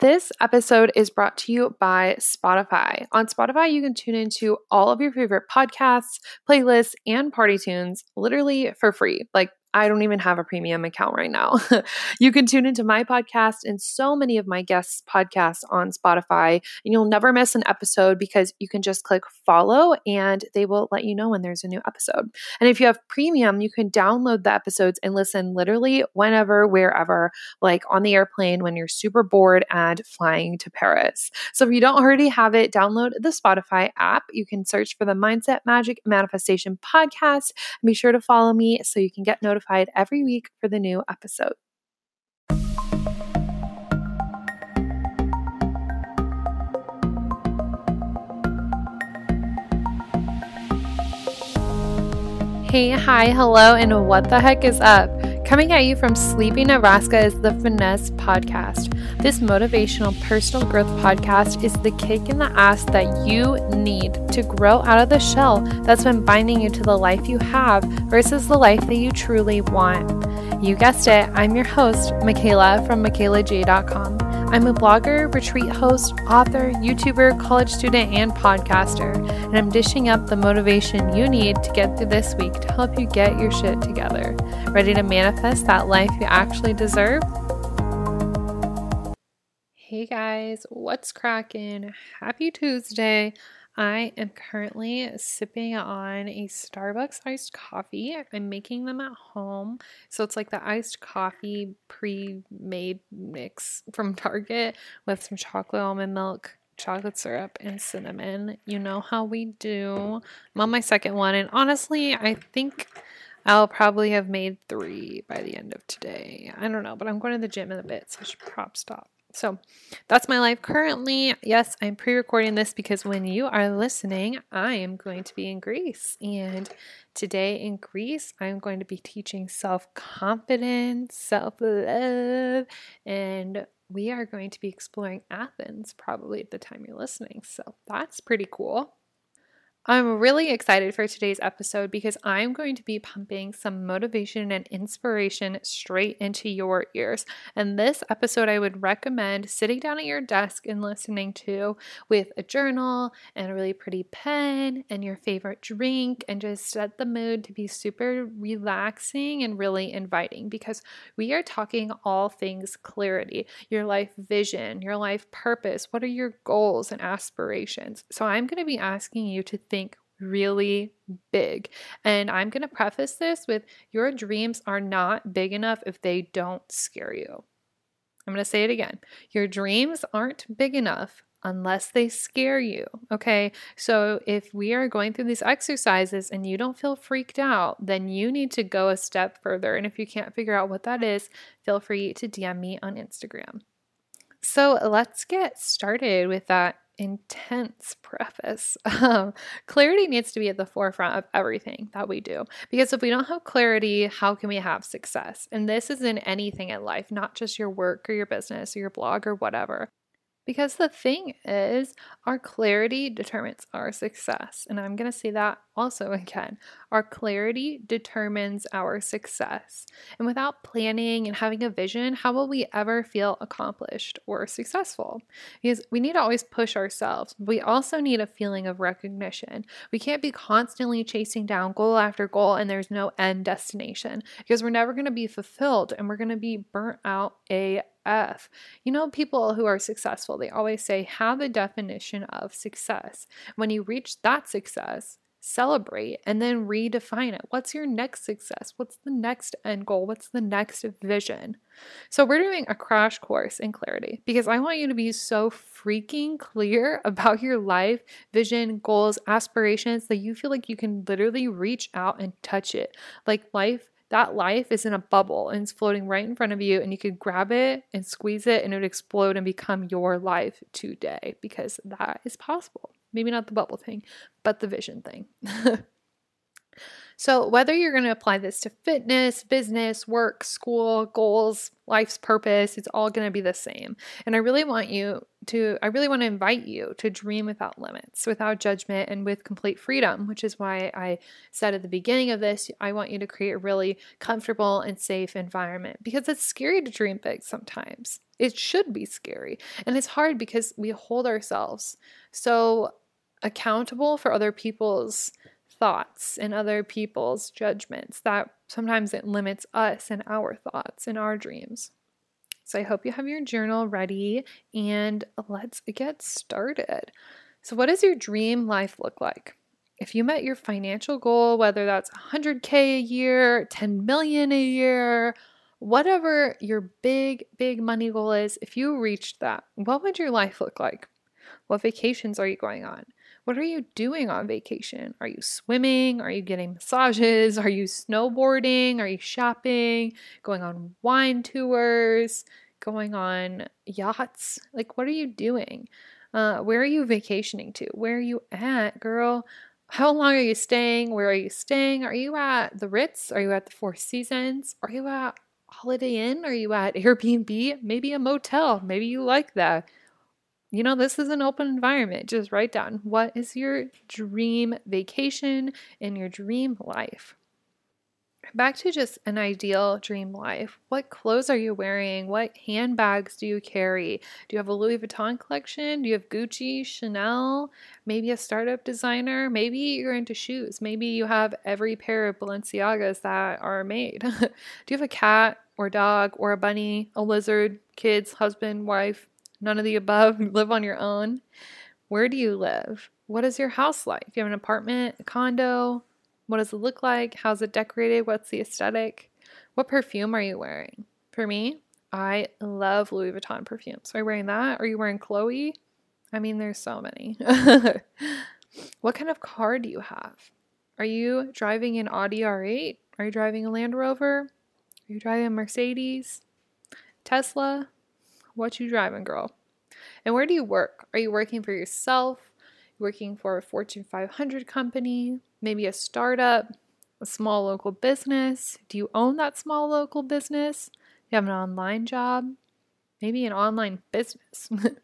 This episode is brought to you by Spotify. On Spotify, you can tune into all of your favorite podcasts, playlists, and party tunes literally for free. Like I don't even have a premium account right now. you can tune into my podcast and so many of my guests' podcasts on Spotify, and you'll never miss an episode because you can just click follow and they will let you know when there's a new episode. And if you have premium, you can download the episodes and listen literally whenever, wherever, like on the airplane when you're super bored and flying to Paris. So if you don't already have it, download the Spotify app. You can search for the Mindset Magic Manifestation podcast and be sure to follow me so you can get notified notified every week for the new episode. Hey, hi, hello, and what the heck is up? Coming at you from Sleepy, Nebraska is the Finesse Podcast. This motivational personal growth podcast is the kick in the ass that you need to grow out of the shell that's been binding you to the life you have versus the life that you truly want. You guessed it, I'm your host, Mikayla from MikaylaJai.com. I'm a blogger, retreat host, author, YouTuber, college student, and podcaster, and I'm dishing up the motivation you need to get through this week to help you get your shit together. Ready to manifest that life you actually deserve? Hey guys, what's cracking? Happy Tuesday. I am currently sipping on a Starbucks iced coffee. I'm making them at home. So it's like the iced coffee pre made mix from Target with some chocolate almond milk, chocolate syrup, and cinnamon. You know how we do. I'm on my second one. And honestly, I think. I'll probably have made three by the end of today. I don't know, but I'm going to the gym in a bit, so I should prop stop. So that's my life currently. Yes, I'm pre recording this because when you are listening, I am going to be in Greece. And today in Greece, I'm going to be teaching self confidence, self love, and we are going to be exploring Athens probably at the time you're listening. So that's pretty cool. I'm really excited for today's episode because I'm going to be pumping some motivation and inspiration straight into your ears. And this episode, I would recommend sitting down at your desk and listening to with a journal and a really pretty pen and your favorite drink and just set the mood to be super relaxing and really inviting because we are talking all things clarity, your life vision, your life purpose. What are your goals and aspirations? So I'm going to be asking you to think think really big. And I'm going to preface this with your dreams are not big enough if they don't scare you. I'm going to say it again. Your dreams aren't big enough unless they scare you. Okay. So if we are going through these exercises and you don't feel freaked out, then you need to go a step further. And if you can't figure out what that is, feel free to DM me on Instagram. So let's get started with that intense preface. Um, clarity needs to be at the forefront of everything that we do. Because if we don't have clarity, how can we have success? And this is in anything in life, not just your work or your business or your blog or whatever. Because the thing is, our clarity determines our success. And I'm going to say that also again. Our clarity determines our success. And without planning and having a vision, how will we ever feel accomplished or successful? Because we need to always push ourselves. We also need a feeling of recognition. We can't be constantly chasing down goal after goal and there's no end destination because we're never going to be fulfilled and we're going to be burnt out a F. You know, people who are successful, they always say, have a definition of success. When you reach that success, celebrate and then redefine it. What's your next success? What's the next end goal? What's the next vision? So, we're doing a crash course in clarity because I want you to be so freaking clear about your life, vision, goals, aspirations that you feel like you can literally reach out and touch it. Like, life that life is in a bubble and it's floating right in front of you and you could grab it and squeeze it and it would explode and become your life today because that is possible maybe not the bubble thing but the vision thing so whether you're going to apply this to fitness business work school goals life's purpose it's all going to be the same and i really want you to I really want to invite you to dream without limits, without judgment and with complete freedom, which is why I said at the beginning of this, I want you to create a really comfortable and safe environment because it's scary to dream big sometimes. It should be scary. And it's hard because we hold ourselves so accountable for other people's thoughts and other people's judgments that sometimes it limits us and our thoughts and our dreams. So I hope you have your journal ready and let's get started. So, what does your dream life look like? If you met your financial goal, whether that's 100K a year, 10 million a year, whatever your big, big money goal is, if you reached that, what would your life look like? What vacations are you going on? What are you doing on vacation? Are you swimming? Are you getting massages? Are you snowboarding? Are you shopping? Going on wine tours? Going on yachts? Like, what are you doing? Uh, where are you vacationing to? Where are you at, girl? How long are you staying? Where are you staying? Are you at the Ritz? Are you at the Four Seasons? Are you at Holiday Inn? Are you at Airbnb? Maybe a motel. Maybe you like that you know, this is an open environment. Just write down what is your dream vacation and your dream life. Back to just an ideal dream life. What clothes are you wearing? What handbags do you carry? Do you have a Louis Vuitton collection? Do you have Gucci, Chanel, maybe a startup designer? Maybe you're into shoes. Maybe you have every pair of Balenciagas that are made. do you have a cat or dog or a bunny, a lizard, kids, husband, wife, None of the above. Live on your own. Where do you live? What is your house like? Do you have an apartment, a condo? What does it look like? How's it decorated? What's the aesthetic? What perfume are you wearing? For me, I love Louis Vuitton perfumes. Are you wearing that? Are you wearing Chloe? I mean, there's so many. what kind of car do you have? Are you driving an Audi R8? Are you driving a Land Rover? Are you driving a Mercedes? Tesla? What you driving, girl? And where do you work? Are you working for yourself? Working for a Fortune 500 company? Maybe a startup? A small local business? Do you own that small local business? Do you have an online job? Maybe an online business. and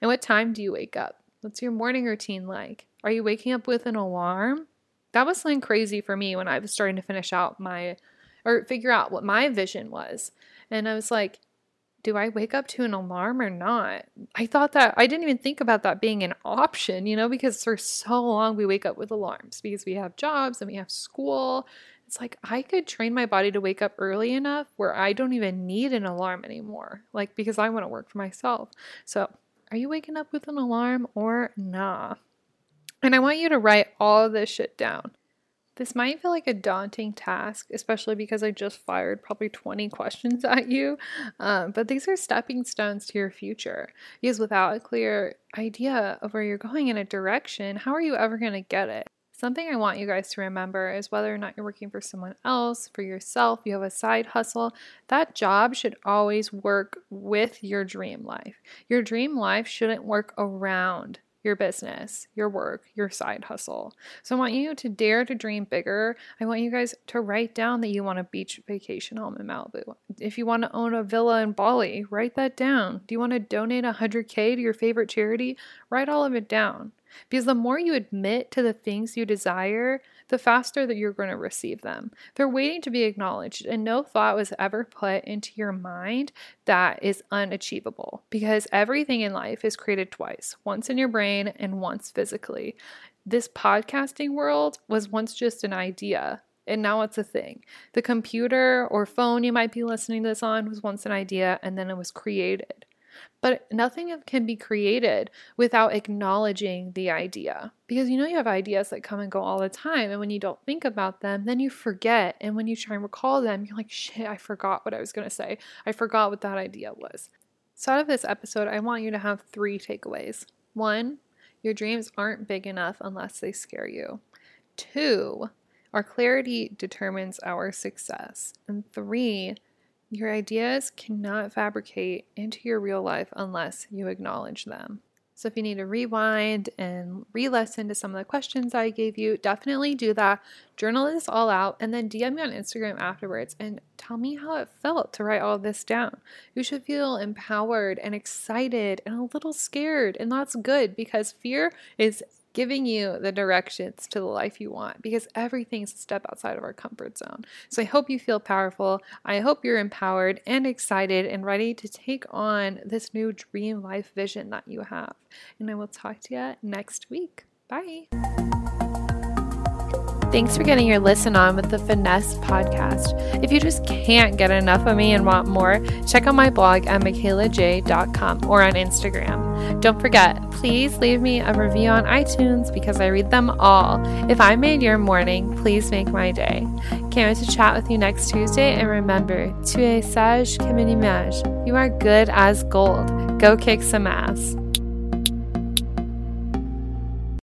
what time do you wake up? What's your morning routine like? Are you waking up with an alarm? That was something crazy for me when I was starting to finish out my or figure out what my vision was. And I was like, do I wake up to an alarm or not? I thought that I didn't even think about that being an option, you know, because for so long we wake up with alarms because we have jobs and we have school. It's like I could train my body to wake up early enough where I don't even need an alarm anymore, like because I want to work for myself. So, are you waking up with an alarm or nah? And I want you to write all this shit down. This might feel like a daunting task, especially because I just fired probably 20 questions at you. Um, but these are stepping stones to your future. Because without a clear idea of where you're going in a direction, how are you ever going to get it? Something I want you guys to remember is whether or not you're working for someone else, for yourself, you have a side hustle, that job should always work with your dream life. Your dream life shouldn't work around your business, your work, your side hustle. So I want you to dare to dream bigger. I want you guys to write down that you want a beach vacation home in Malibu. If you want to own a villa in Bali, write that down. Do you want to donate 100K to your favorite charity? Write all of it down. Because the more you admit to the things you desire, the faster that you're going to receive them. They're waiting to be acknowledged, and no thought was ever put into your mind that is unachievable because everything in life is created twice once in your brain and once physically. This podcasting world was once just an idea and now it's a thing. The computer or phone you might be listening to this on was once an idea and then it was created. But nothing can be created without acknowledging the idea. Because you know you have ideas that come and go all the time. And when you don't think about them, then you forget. And when you try and recall them, you're like, shit, I forgot what I was going to say. I forgot what that idea was. So, out of this episode, I want you to have three takeaways. One, your dreams aren't big enough unless they scare you. Two, our clarity determines our success. And three, your ideas cannot fabricate into your real life unless you acknowledge them. So if you need to rewind and re listen to some of the questions I gave you, definitely do that. Journal this all out and then DM me on Instagram afterwards and tell me how it felt to write all this down. You should feel empowered and excited and a little scared, and that's good because fear is giving you the directions to the life you want because everything's a step outside of our comfort zone. So I hope you feel powerful. I hope you're empowered and excited and ready to take on this new dream life vision that you have. And I will talk to you next week. Bye. Thanks for getting your listen on with the Finesse podcast. If you just can't get enough of me and want more, check out my blog at mikaylajai.com or on Instagram. Don't forget, please leave me a review on iTunes because I read them all. If I made your morning, please make my day. Can't wait to chat with you next Tuesday. And remember, tu es sage comme une image. You are good as gold. Go kick some ass.